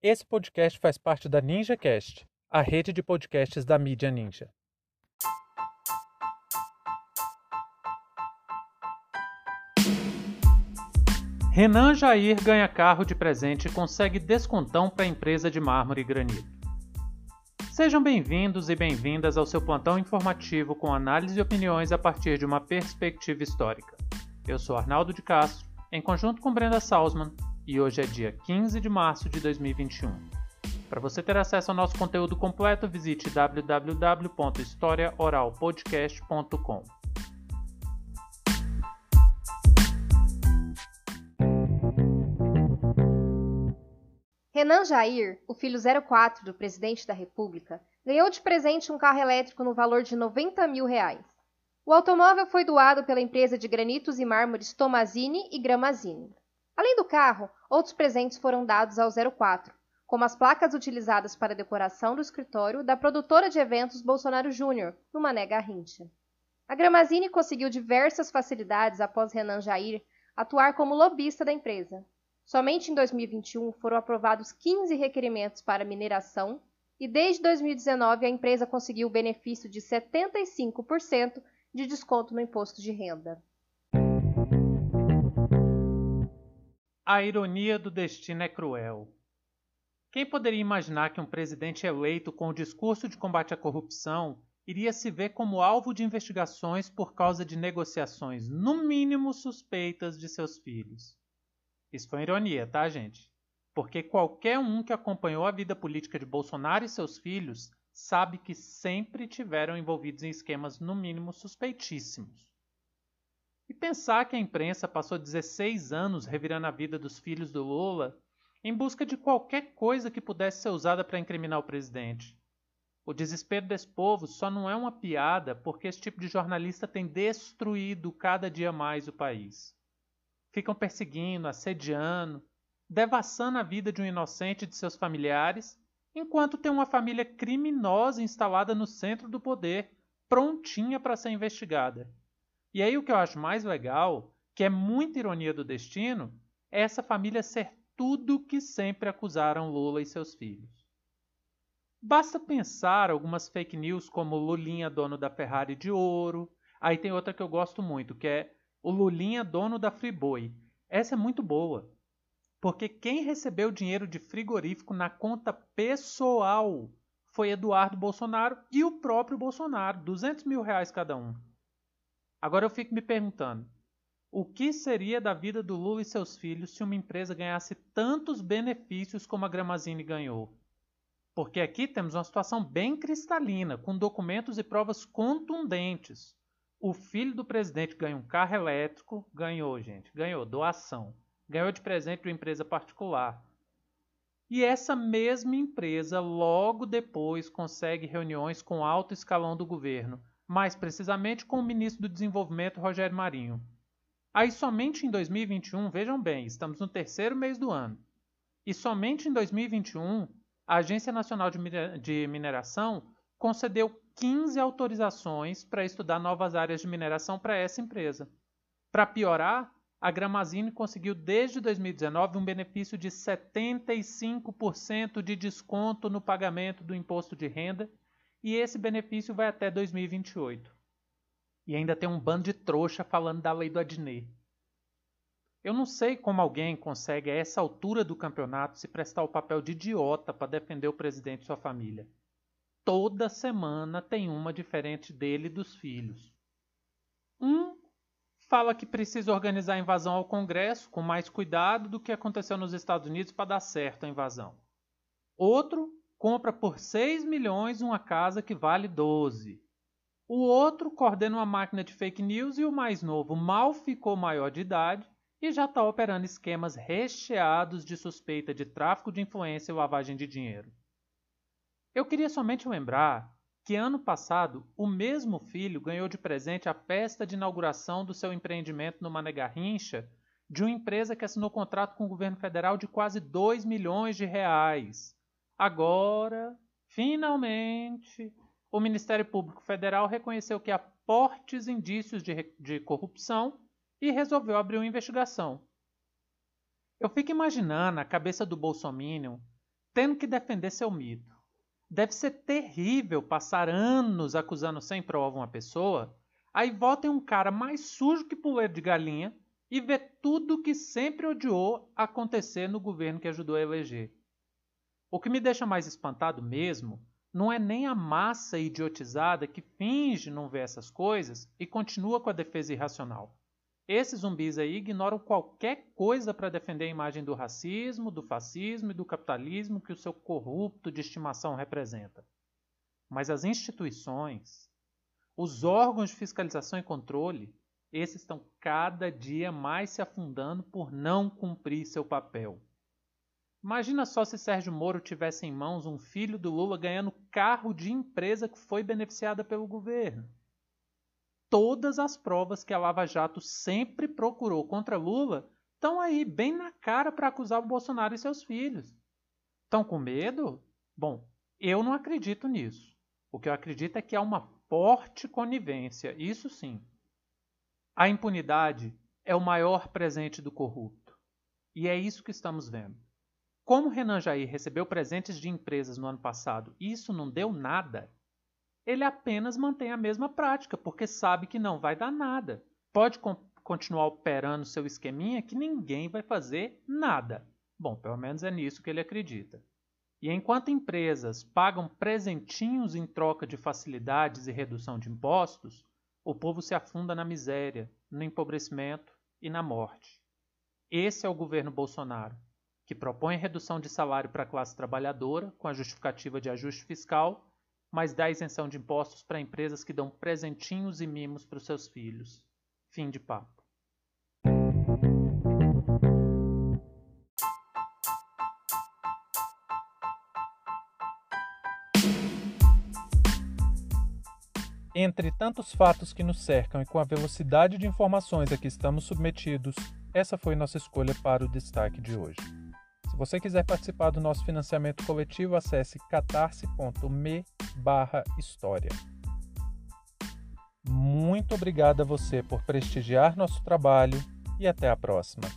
Esse podcast faz parte da NinjaCast, a rede de podcasts da mídia Ninja. Renan Jair ganha carro de presente e consegue descontão para a empresa de mármore e granito. Sejam bem-vindos e bem-vindas ao seu plantão informativo com análise e opiniões a partir de uma perspectiva histórica. Eu sou Arnaldo de Castro, em conjunto com Brenda Salzman, e hoje é dia 15 de março de 2021. Para você ter acesso ao nosso conteúdo completo, visite www.historiaoralpodcast.com. Renan Jair, o filho 04 do presidente da República, ganhou de presente um carro elétrico no valor de 90 mil reais. O automóvel foi doado pela empresa de granitos e mármores Tomazini e Gramazini. Além do carro, outros presentes foram dados ao 04, como as placas utilizadas para a decoração do escritório da produtora de eventos Bolsonaro Júnior, no Mané Garrincha. A Gramazini conseguiu diversas facilidades após Renan Jair atuar como lobista da empresa. Somente em 2021 foram aprovados 15 requerimentos para mineração e desde 2019 a empresa conseguiu o benefício de 75% de desconto no imposto de renda. A ironia do destino é cruel. Quem poderia imaginar que um presidente eleito com o discurso de combate à corrupção iria se ver como alvo de investigações por causa de negociações, no mínimo suspeitas, de seus filhos? Isso foi ironia, tá, gente? Porque qualquer um que acompanhou a vida política de Bolsonaro e seus filhos sabe que sempre tiveram envolvidos em esquemas, no mínimo, suspeitíssimos. E pensar que a imprensa passou 16 anos revirando a vida dos filhos do Lula em busca de qualquer coisa que pudesse ser usada para incriminar o presidente. O desespero desse povo só não é uma piada porque esse tipo de jornalista tem destruído cada dia mais o país. Ficam perseguindo, assediando, devassando a vida de um inocente e de seus familiares, enquanto tem uma família criminosa instalada no centro do poder, prontinha para ser investigada. E aí o que eu acho mais legal, que é muita ironia do destino, é essa família ser tudo que sempre acusaram Lula e seus filhos. Basta pensar algumas fake news como Lulinha dono da Ferrari de ouro, aí tem outra que eu gosto muito, que é o Lulinha dono da Friboi. Essa é muito boa, porque quem recebeu dinheiro de frigorífico na conta pessoal foi Eduardo Bolsonaro e o próprio Bolsonaro, 200 mil reais cada um. Agora eu fico me perguntando: o que seria da vida do Lula e seus filhos se uma empresa ganhasse tantos benefícios como a Gramazine ganhou? Porque aqui temos uma situação bem cristalina, com documentos e provas contundentes. O filho do presidente ganha um carro elétrico, ganhou, gente, ganhou doação, ganhou de presente de uma empresa particular. E essa mesma empresa logo depois consegue reuniões com alto escalão do governo, mais precisamente com o ministro do Desenvolvimento, Rogério Marinho. Aí somente em 2021, vejam bem, estamos no terceiro mês do ano, e somente em 2021 a Agência Nacional de Mineração concedeu 15 autorizações para estudar novas áreas de mineração para essa empresa. Para piorar, a Gramazine conseguiu desde 2019 um benefício de 75% de desconto no pagamento do imposto de renda e esse benefício vai até 2028. E ainda tem um bando de trouxa falando da lei do Adnet. Eu não sei como alguém consegue, a essa altura do campeonato, se prestar o papel de idiota para defender o presidente e sua família. Toda semana tem uma diferente dele e dos filhos. Um fala que precisa organizar a invasão ao Congresso com mais cuidado do que aconteceu nos Estados Unidos para dar certo a invasão. Outro compra por 6 milhões uma casa que vale 12. O outro coordena uma máquina de fake news e o mais novo mal ficou maior de idade e já está operando esquemas recheados de suspeita de tráfico de influência e lavagem de dinheiro. Eu queria somente lembrar que ano passado o mesmo filho ganhou de presente a festa de inauguração do seu empreendimento no Mané Garrincha de uma empresa que assinou contrato com o governo federal de quase 2 milhões de reais. Agora, finalmente, o Ministério Público Federal reconheceu que há fortes indícios de, de corrupção e resolveu abrir uma investigação. Eu fico imaginando a cabeça do Bolsonaro tendo que defender seu mito. Deve ser terrível passar anos acusando sem prova uma pessoa, aí votem um cara mais sujo que puleiro de galinha e ver tudo que sempre odiou acontecer no governo que ajudou a eleger. O que me deixa mais espantado mesmo não é nem a massa idiotizada que finge não ver essas coisas e continua com a defesa irracional. Esses zumbis aí ignoram qualquer coisa para defender a imagem do racismo, do fascismo e do capitalismo que o seu corrupto de estimação representa. Mas as instituições, os órgãos de fiscalização e controle, esses estão cada dia mais se afundando por não cumprir seu papel. Imagina só se Sérgio Moro tivesse em mãos um filho do Lula ganhando carro de empresa que foi beneficiada pelo governo. Todas as provas que a Lava Jato sempre procurou contra Lula estão aí bem na cara para acusar o Bolsonaro e seus filhos. Estão com medo? Bom, eu não acredito nisso. O que eu acredito é que há uma forte conivência, isso sim. A impunidade é o maior presente do corrupto. E é isso que estamos vendo. Como Renan Jair recebeu presentes de empresas no ano passado e isso não deu nada, ele apenas mantém a mesma prática, porque sabe que não vai dar nada. Pode continuar operando seu esqueminha que ninguém vai fazer nada. Bom, pelo menos é nisso que ele acredita. E enquanto empresas pagam presentinhos em troca de facilidades e redução de impostos, o povo se afunda na miséria, no empobrecimento e na morte. Esse é o governo Bolsonaro que propõe redução de salário para a classe trabalhadora, com a justificativa de ajuste fiscal, mas dá isenção de impostos para empresas que dão presentinhos e mimos para os seus filhos. Fim de papo. Entre tantos fatos que nos cercam e com a velocidade de informações a que estamos submetidos, essa foi nossa escolha para o destaque de hoje você quiser participar do nosso financiamento coletivo, acesse catarse.me história. Muito obrigado a você por prestigiar nosso trabalho e até a próxima.